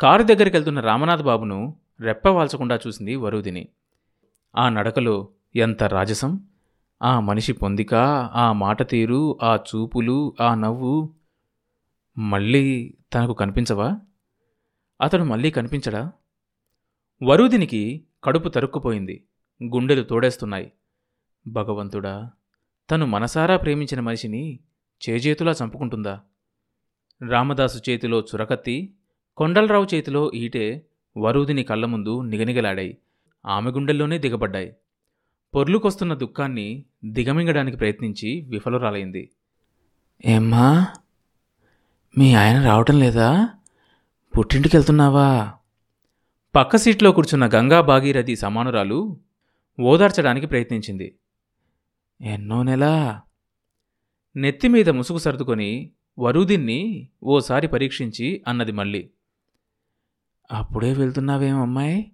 Car దగ్గరికి వెళ్తున్న రామనాథ్ బాబును రెప్పవాల్చకుండా చూసింది వరుదిని ఆ నడకలో ఎంత రాజసం? ఆ మనిషి పొందిక ఆ మాట తీరు ఆ చూపులు ఆ నవ్వు మళ్ళీ తనకు కనిపించవా? అతడు మళ్ళీ కనిపించడా? వరుదినికి కడుపు తరుక్కుపోయింది. గుండెలు తోడేస్తున్నాయి. భగవంతుడా తను మనసారా ప్రేమించిన మనిషిని చేజేతులా చంపుకుంటుందా? రామదాసు చేతిలో చురకత్తి కొండలరావు చేతిలో ఈటే వరూదిని కళ్ళ ముందు నిగనిగలాడాయి. ఆమె గుండెల్లోనే దిగబడ్డాయి. పొర్లుకొస్తున్న దుఃఖాన్ని దిగమింగడానికి ప్రయత్నించి విఫలురాలైంది. ఏమ్మా మీ ఆయన రావటం లేదా? పుట్టింటికి వెళ్తున్నావా పక్క సీట్లో కూర్చున్న గంగా భాగీరథి సమానురాలు ఓదార్చడానికి ప్రయత్నించింది. ఎన్నో నెల నెత్తిమీద ముసుగు సర్దుకొని వరుదిన్ని ఓసారి పరీక్షించి అన్నది మళ్ళీ. అప్పుడే వెళ్తున్నావేమమ్మాయి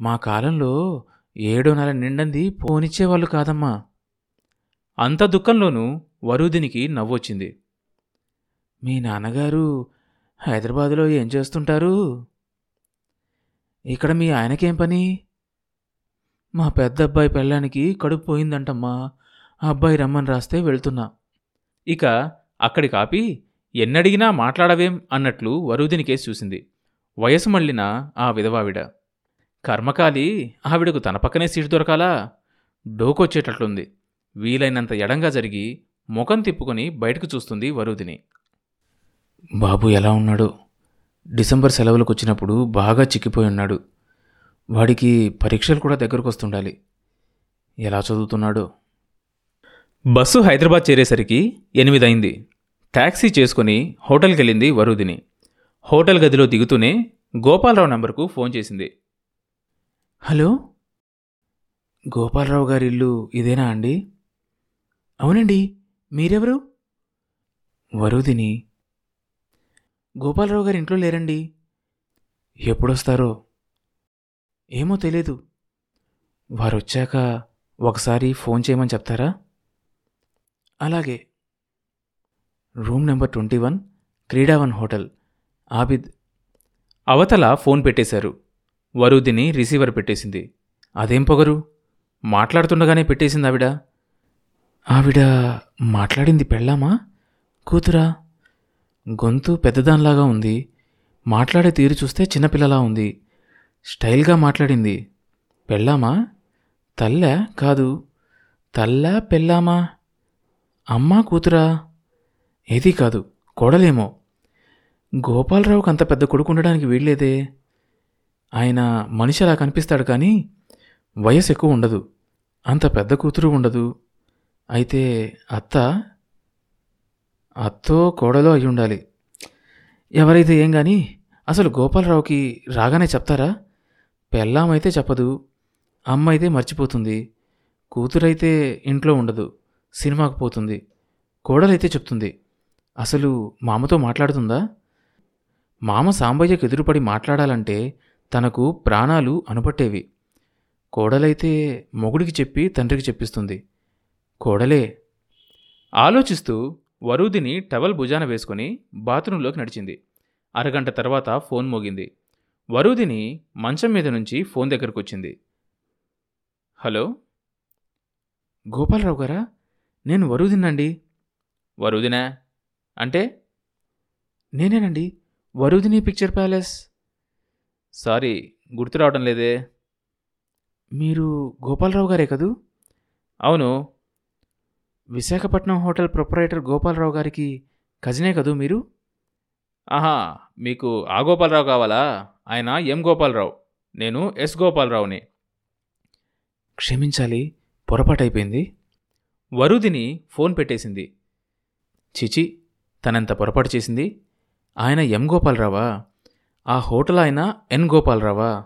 మా కాలంలో ఏడో నెల నిండంది పోనిచ్చేవాళ్ళు కాదమ్మా. అంత దుఃఖంలోనూ వరుదినికి నవ్వొచ్చింది. మీ నాన్నగారు హైదరాబాదులో ఏం చేస్తుంటారు? ఇక్కడ మీ ఆయనకేం పని? మా పెద్ద అబ్బాయి పెళ్ళానికి కడుపు పోయిందంటమ్మా. ఆ అబ్బాయి రమ్మని రాస్తే వెళ్తున్నా. ఇక అక్కడి కాపి ఎన్నడిగినా మాట్లాడవేం అన్నట్లు వరుదిని కేసు చూసింది. వయసు మళ్ళిన ఆ విధవావిడ. కర్మకాలి ఆవిడకు తన పక్కనే సీటు దొరకాలా? డోకొచ్చేటట్లుంది. వీలైనంత ఎడంగా జరిగి ముఖం తిప్పుకొని బయటకు చూస్తుంది వరుదిని. బాబు ఎలా ఉన్నాడు? డిసెంబర్ సెలవులకు వచ్చినప్పుడు బాగా చిక్కిపోయి ఉన్నాడు. వాడికి పరీక్షలు కూడా దగ్గరకు వస్తుండాలి ఎలా చదువుతున్నాడో? బస్సు హైదరాబాద్ చేరేసరికి ఎనిమిదైంది. ట్యాక్సీ చేసుకుని హోటల్కి వెళ్ళింది వరుదిని. హోటల్ గదిలో దిగుతూనే గోపాలరావు నంబర్కు ఫోన్ చేసింది. హలో? గోపాలరావు గారి ఇల్లు ఇదేనా అండి? అవునండి మీరెవరు? వరుదిని. గోపాలరావు గారి ఇంట్లో లేరండి. ఎప్పుడొస్తారో? ఏమో తెలియదు వారు వచ్చాక ఒకసారి ఫోన్ చేయమని చెప్తారా? అలాగే. Room number twenty one Kridavan hotel. Abid అవతల ఫోన్ పెట్టేశారు. వరుదిని రిసీవర్ పెట్టేసింది. అదేం పొగరు? మాట్లాడుతుండగానే పెట్టేసింది ఆవిడ. ఆవిడ మాట్లాడింది పెళ్ళామా? కూతురా? గొంతు పెద్దదానిలాగా ఉంది. మాట్లాడే తీరు చూస్తే చిన్నపిల్లలా ఉంది. స్టైల్గా మాట్లాడింది. పెళ్ళామా? తల్లా కాదు. తల్లా పెళ్ళామా? అమ్మా కూతురా? ఏదీ కాదు. కోడలేమో. గోపాలరావుకి అంత పెద్ద కొడుకు ఉండడానికి వీల్లేదే. ఆయన మనిషి అలా కనిపిస్తాడు కానీ వయసు ఎక్కువ ఉండదు. అంత పెద్ద కూతురు ఉండదు. అయితే అత్త అత్తో కోడలో అయి ఉండాలి. ఎవరైతే ఏం కానీ అసలు గోపాలరావుకి రాగానే చెప్తారా? పెళ్ళామైతే చెప్పదు. అమ్మ అయితే మర్చిపోతుంది. కూతురైతే ఇంట్లో ఉండదు. సినిమాకు పోతుంది. కోడలైతే చెప్తుంది. అసలు మామతో మాట్లాడుతుందా? మామ సాంబయ్యకు ఎదురుపడి మాట్లాడాలంటే తనకు ప్రాణాలు అనుపట్టేవి. కోడలైతే మొగుడికి చెప్పి తండ్రికి చెప్పిస్తుంది. కోడలే! ఆలోచిస్తూ వరూదిని టవల్ భుజాన వేసుకుని బాత్రూంలోకి నడిచింది. అరగంట తర్వాత ఫోన్ మోగింది. వరూదిని మంచం మీద నుంచి ఫోన్ దగ్గరకు వచ్చింది హలో? గోపాలరావు గారా? నేను వరూదినండి వరూదినా? అంటే? నేనేనండి? Varudhini picture palace? సారీ గుర్తు రావడం లేదే. మీరు గోపాలరావు గారే కదూ? అవును. విశాఖపట్నం హోటల్ ప్రొపరైటర్ గోపాలరావు గారికి కజినే కదూ మీరు? ఆహా మీకు ఆ గోపాలరావు కావాలా? ఆయన ఎం గోపాలరావు. నేను ఎస్ గోపాలరావుని. క్షమించాలి పొరపాటైపోయింది. వరుదిని ఫోన్ పెట్టేసింది. చిచి తనంత పొరపాటు చేసింది. ఆయన ఎం గోపాలరావా? ఆ హోటల్ ఆయన ఎన్ గోపాలరావా?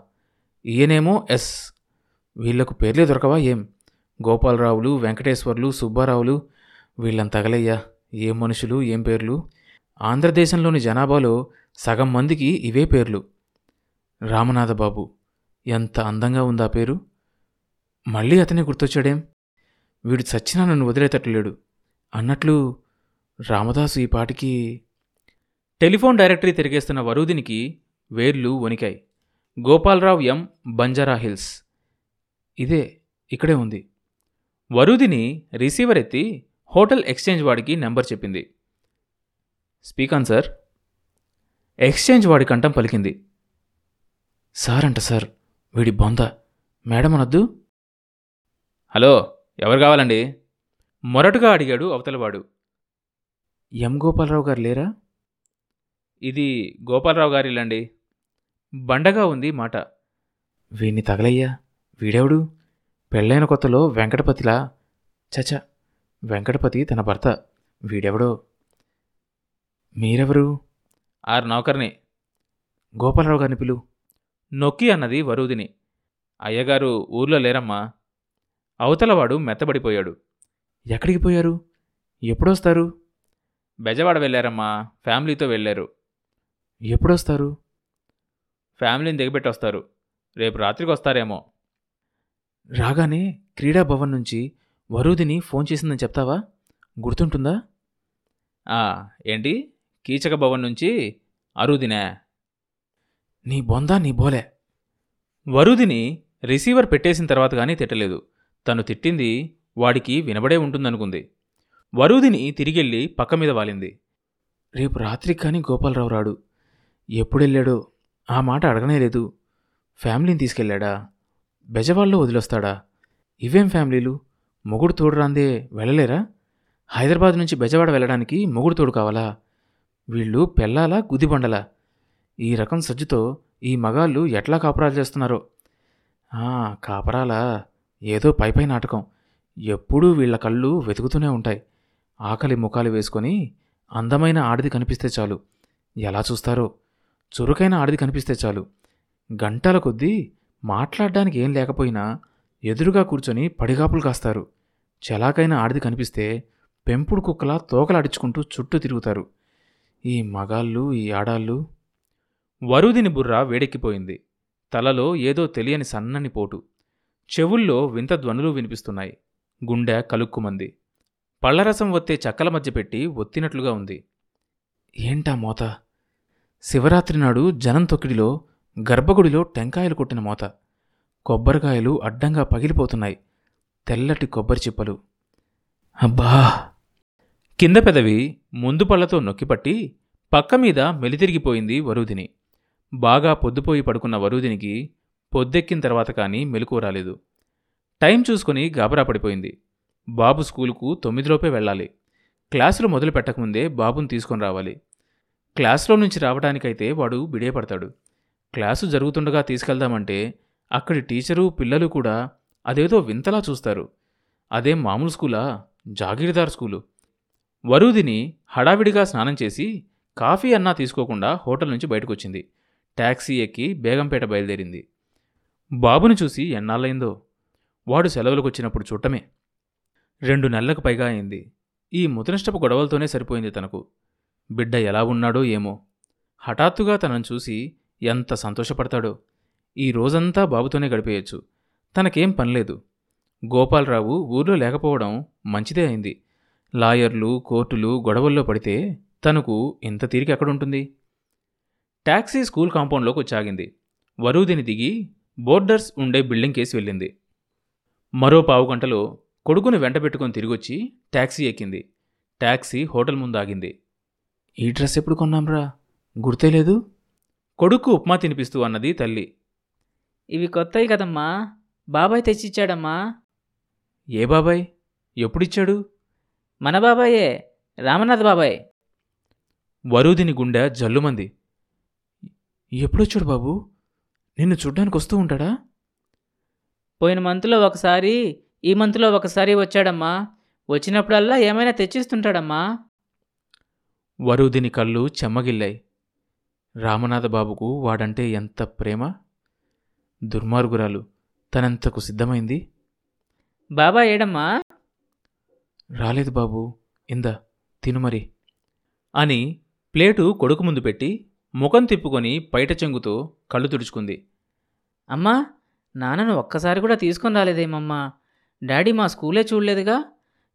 ఈయనేమో ఎస్. వీళ్ళకు పేర్లే దొరకవా ఏం? గోపాలరావులు వెంకటేశ్వర్లు సుబ్బారావులు వీళ్ళని తగలయ్యా. ఏం మనుషులు ఏం పేర్లు? ఆంధ్రదేశంలోని జనాభాలో సగం మందికి ఇవే పేర్లు. రామనాథబాబు ఎంత అందంగా ఉందా పేరు? మళ్ళీ అతనే గుర్తొచ్చాడేం? వీడు చచ్చినా నన్ను వదిలేటట్లేడు అన్నట్లు రామదాసు ఈ పాటికి టెలిఫోన్ డైరెక్టరీ తిరిగేస్తున్న వరూదినికి వేర్లు వణికాయి. గోపాలరావు ఎం. బంజారా హిల్స్. ఇదే ఇక్కడే ఉంది. వరుదిని రిసీవర్ ఎత్తి హోటల్ ఎక్స్చేంజ్ వాడికి నెంబర్ చెప్పింది. Speak on sir. ఎక్స్చేంజ్ వాడి కంఠం పలికింది. సార్ అంట సార్. వీడి బొంద. మేడం అనొద్దు? హలో ఎవరు కావాలండి? మొరటుగా అడిగాడు అవతలవాడు ఎం. గోపాలరావు గారు లేరా? ఇది గోపాలరావు గారి ఇల్లండి బండగా ఉంది మాట. వీణ్ణి తగలయ్యా. వీడెవడు? పెళ్ళైన కొత్తలో వెంకటపతిలా? చచ వెంకటపతి తన భర్త. వీడెవడో? మీరెవరు? ఆరు నౌకర్ని. గోపాలరావు గారిని పిలు. నొక్కి అన్నది వరూదిని. అయ్యగారు ఊర్లో లేరమ్మా. అవతలవాడు మెత్తబడిపోయాడు. ఎక్కడికి పోయారు? ఎప్పుడొస్తారు? బెజవాడ వెళ్ళారమ్మా. ఫ్యామిలీతో వెళ్ళారు. ఎప్పుడొస్తారు? ఫ్యామిలీని దిగబెట్టి వస్తారు రేపు రాత్రికి వస్తారేమో రాగానే క్రీడా భవన్ నుంచి వరూదిని ఫోన్ చేసిందని చెప్తావా? గుర్తుంటుందా? ఆ, ఏంటి? కీచక భవన్ నుంచి అరుదినే. నీ బొందా నీ బోలే. వరుదిని రిసీవర్ పెట్టేసిన తర్వాత కానీ తిట్టలేదు. తను తిట్టింది వాడికి వినబడే ఉంటుందనుకుంది. వరుదిని తిరిగెళ్ళి పక్క మీద వాలింది. రేపు రాత్రికి కానీ గోపాలరావు రాడు. ఎప్పుడెళ్ళాడో? ఆ మాట అడగనే లేదు. ఫ్యామిలీని తీసుకెళ్ళాడా? బెజవాళ్ళలో వదిలొస్తాడా? ఇవేం ఫ్యామిలీలు? మొగుడు తోడు రాందే వెళ్ళలేరా? హైదరాబాద్ నుంచి బెజవాడ వెళ్ళడానికి మొగుడు తోడు కావాలా? వీళ్ళు పెళ్ళాలా గుదిబండలా? ఈ రకం సజ్జుతో ఈ మగాళ్ళు ఎట్లా కాపురాలు చేస్తున్నారో? కాపరాలా? ఏదో పైపై నాటకం. ఎప్పుడూ వీళ్ళ కళ్ళు వెతుకుతూనే ఉంటాయి. ఆకలి ముఖాలు వేసుకొని అందమైన ఆడిది కనిపిస్తే చాలు. ఎలా చూస్తారో? చురుకైన ఆడిది కనిపిస్తే చాలు. గంటల కొద్దీ మాట్లాడడానికి ఏం లేకపోయినా ఎదురుగా కూర్చొని పడిగాపులు కాస్తారు. చలాకైన ఆడిది కనిపిస్తే పెంపుడు కుక్కలా తోకలాడించుకుంటూ చుట్టూ తిరుగుతారు. ఈ మగాళ్ళు ఈ ఆడాళ్ళు. వరుదిని బుర్ర వేడెక్కిపోయింది. తలలో ఏదో తెలియని సన్నని పోటు. చెవుల్లో వింత ధ్వనులు వినిపిస్తున్నాయి. గుండె కలుక్కుమంది. పళ్ళరసం ఒత్తే చక్కల మధ్య పెట్టి ఒత్తినట్లుగా ఉంది. ఏంటా మోత? శివరాత్రి నాడు జనం తొక్కిడిలో గర్భగుడిలో టెంకాయలు కొట్టిన మోత. కొబ్బరికాయలు అడ్డంగా పగిలిపోతున్నాయి. తెల్లటి కొబ్బరి చిప్పలు. అబ్బా! కింద పెదవి ముందు పళ్ళతో నొక్కిపట్టి పక్క మీద మెలితిరిగిపోయింది వరుదిని బాగా పొద్దుపోయి పడుకున్న వరుదినికి పొద్దెక్కిన తర్వాత కానీ మెలకువ రాలేదు. టైం చూసుకుని గాబరా పడిపోయింది. బాబు స్కూలుకు తొమ్మిదిలోపే వెళ్ళాలి. క్లాసులు మొదలు పెట్టకముందే బాబుని తీసుకొని రావాలి. క్లాసులో నుంచి రావడానికైతే వాడు బిడేపడతాడు. క్లాసు జరుగుతుండగా తీసుకెళ్దామంటే అక్కడి టీచరు పిల్లలు కూడా అదేదో వింతలా చూస్తారు. అదేం మామూలు స్కూలా? జాగీర్దార్ స్కూలు. వరూదిని హడావిడిగా స్నానం చేసి కాఫీ అన్నా తీసుకోకుండా హోటల్ నుంచి బయటకొచ్చింది. ట్యాక్సీ ఎక్కి బేగంపేట బయలుదేరింది. బాబుని చూసి ఎన్నాళ్ళైందో వాడు సెలవులకు వచ్చినప్పుడు చూడటమే. రెండు నెలలకు పైగా అయింది. ఈ ముతనిష్టపు గొడవలతోనే సరిపోయింది తనకు. బిడ్డ ఎలా ఉన్నాడో ఏమో. హఠాత్తుగా తనను చూసి ఎంత సంతోషపడతాడో. ఈ రోజంతా బాబుతోనే గడిపేయచ్చు. తనకేం పనిలేదు. గోపాలరావు ఊర్లో లేకపోవడం మంచిదే అయింది. లాయర్లు కోర్టులు గొడవల్లో పడితే తనకు ఇంత తీరిక ఎక్కడుంటుంది? టాక్సీ స్కూల్ కాంపౌండ్లోకి వచ్చాగింది. వరూదిని దిగి బోర్డర్స్ ఉండే బిల్డింగ్ కేసి వెళ్ళింది. మరో పావు గంటలో కొడుకుని వెంటబెట్టుకొని తిరిగొచ్చి టాక్సీ ఎక్కింది. టాక్సీ హోటల్ ముందాగింది. ఈ డ్రెస్ ఎప్పుడు కొన్నాంరా? గుర్తే లేదు? కొడుకు ఉప్మా తినిపిస్తూ అన్నది తల్లి. ఇవి కొత్తవి కదమ్మా. బాబాయ్ తెచ్చిచ్చాడమ్మా. ఏ బాబాయ్? ఎప్పుడిచ్చాడు? మన బాబాయే. రామనాథ్ బాబాయ్. వరూదిని గుండె జల్లుమంది. ఎప్పుడొచ్చాడు బాబు? నిన్ను చూడ్డానికి వస్తూ ఉంటాడా? పోయిన మంత్లో ఒకసారి ఈ మంత్లో ఒకసారి వచ్చాడమ్మా. వచ్చినప్పుడల్లా ఏమైనా తెచ్చిస్తుంటాడమ్మా. వరూదిని కళ్ళు చెమ్మగిల్లాయి. రామనాథ బాబుకు వాడంటే ఎంత ప్రేమ? దుర్మార్గురాలు తనంతకు సిద్ధమైంది. బాబాయ్ ఏడమ్మా? రాలేదు బాబు ఇందా తిను మరి అని ప్లేటు కొడుకు ముందు పెట్టి ముఖం తిప్పుకొని పైట చెంగుతో కళ్ళు తుడుచుకుంది. అమ్మా నాన్నను ఒక్కసారి కూడా తీసుకొని రాలేదేమమ్మా? డాడీ మా స్కూలే చూడలేదుగా?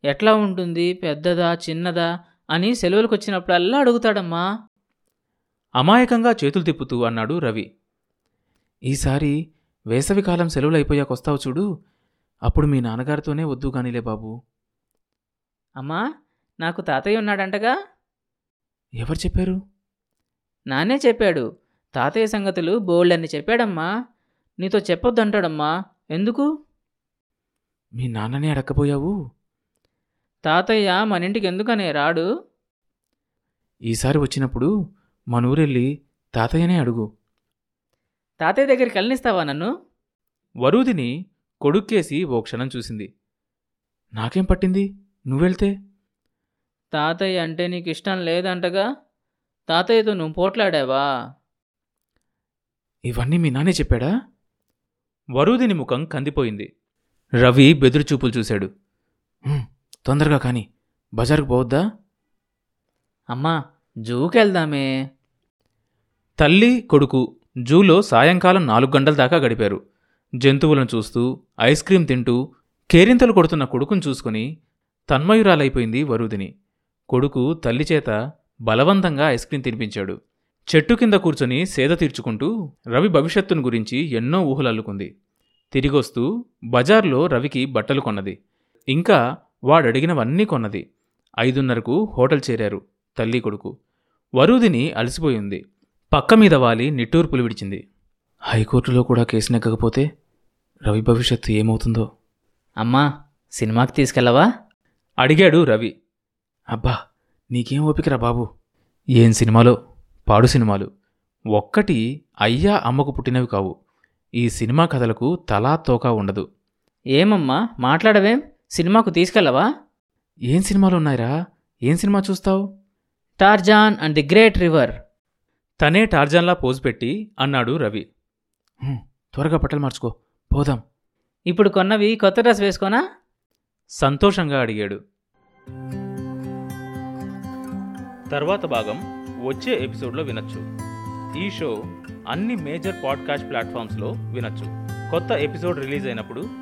ఎట్లా ఉంటుంది? పెద్దదా? చిన్నదా? అని సెలవులకు వచ్చినప్పుడల్లా అడుగుతాడమ్మా. అమాయకంగా చేతులు తిప్పుతూ అన్నాడు రవి. ఈసారి వేసవికాలం సెలవులు అయిపోయాక వస్తావు చూడు. అప్పుడు మీ నాన్నగారితోనే వద్దు కానీలే బాబు. అమ్మా నాకు తాతయ్య ఉన్నాడంటగా? ఎవరు చెప్పారు? నానే చెప్పాడు. తాతయ్య సంగతులు బోల్డన్ని చెప్పాడమ్మా. నీతో చెప్పొద్దంటాడమ్మా. ఎందుకు? మీ నాన్ననే అడక్కపోయావు? తాతయ్య మన ఇంటికి ఎందుకనే రాడు? ఈసారి వచ్చినప్పుడు మనూరెళ్ళి తాతయ్యనే అడుగు. తాతయ్య దగ్గరికి వెళ్ళనిస్తావా నన్ను? వరూదిని కొడుక్కేసి ఓ క్షణం చూసింది. నాకేం పట్టింది? నువ్వెళ్తే? తాతయ్య అంటే నీకు ఇష్టం లేదంటగా తాతయ్యతో నువ్వు పోట్లాడావా? ఇవన్నీ మీ నాన్నే చెప్పాడా? వరూదిని ముఖం కందిపోయింది. రవి బెదురుచూపులు చూశాడు. "హ్మ్, తొందరగా కాని. బజారుకు పోవద్దా? అమ్మా జూకెళ్దామే. తల్లి కొడుకు జూలో సాయంకాలం నాలుగు గంటల దాకా గడిపారు. జంతువులను చూస్తూ ఐస్ క్రీం తింటూ కేరింతలు కొడుతున్న కొడుకును చూసుకుని తన్మయురాలైపోయింది వరూదిని. కొడుకు తల్లి చేత బలవంతంగా ఐస్ క్రీం తినిపించాడు. చెట్టు కింద కూర్చొని సేద తీర్చుకుంటూ రవి భవిష్యత్తును గురించి ఎన్నో ఊహలల్లుకుంది. తిరిగొస్తూ బజార్లో రవికి బట్టలు కొన్నది. ఇంకా వాడడిగినవన్నీ కొన్నది. ఐదున్నరకు హోటల్ చేరారు తల్లి కొడుకు. వరూదిని అలసిపోయింది. పక్క మీద వాలి నిట్టూర్పులు విడిచింది. హైకోర్టులో కూడా కేసు నెగ్గకపోతే రవి భవిష్యత్తు ఏమవుతుందో? అమ్మా సినిమాకి తీసుకెళ్ళవా? అడిగాడు రవి. అబ్బా నీకేం ఓపికరా బాబు? ఏం సినిమాలో? పాడు సినిమాలు. ఒక్కటి అయ్యా అమ్మకు పుట్టినవి కావు. ఈ సినిమా కథలకు తలా తోకా ఉండదు. ఏమమ్మా మాట్లాడవేం? సినిమాకు తీసుకెళ్ళవా? ఏం సినిమాలు ఉన్నాయిరా ఏం సినిమా చూస్తావు? Tarzan and the great river. తనే టార్జాన్లా పోజు పెట్టి అన్నాడు రవి. "హ్మ్, త్వరగా బట్టలు మార్చుకో. పోదాం. ఇప్పుడు కొన్నవి కొత్త డ్రెస్ వేసుకోనా? సంతోషంగా అడిగాడు. తర్వాత భాగం వచ్చే ఎపిసోడ్లో వినొచ్చు. ఈ షో అన్ని మేజర్ పాడ్కాస్ట్ ప్లాట్ఫామ్స్లో వినొచ్చు. కొత్త ఎపిసోడ్ రిలీజ్ అయినప్పుడు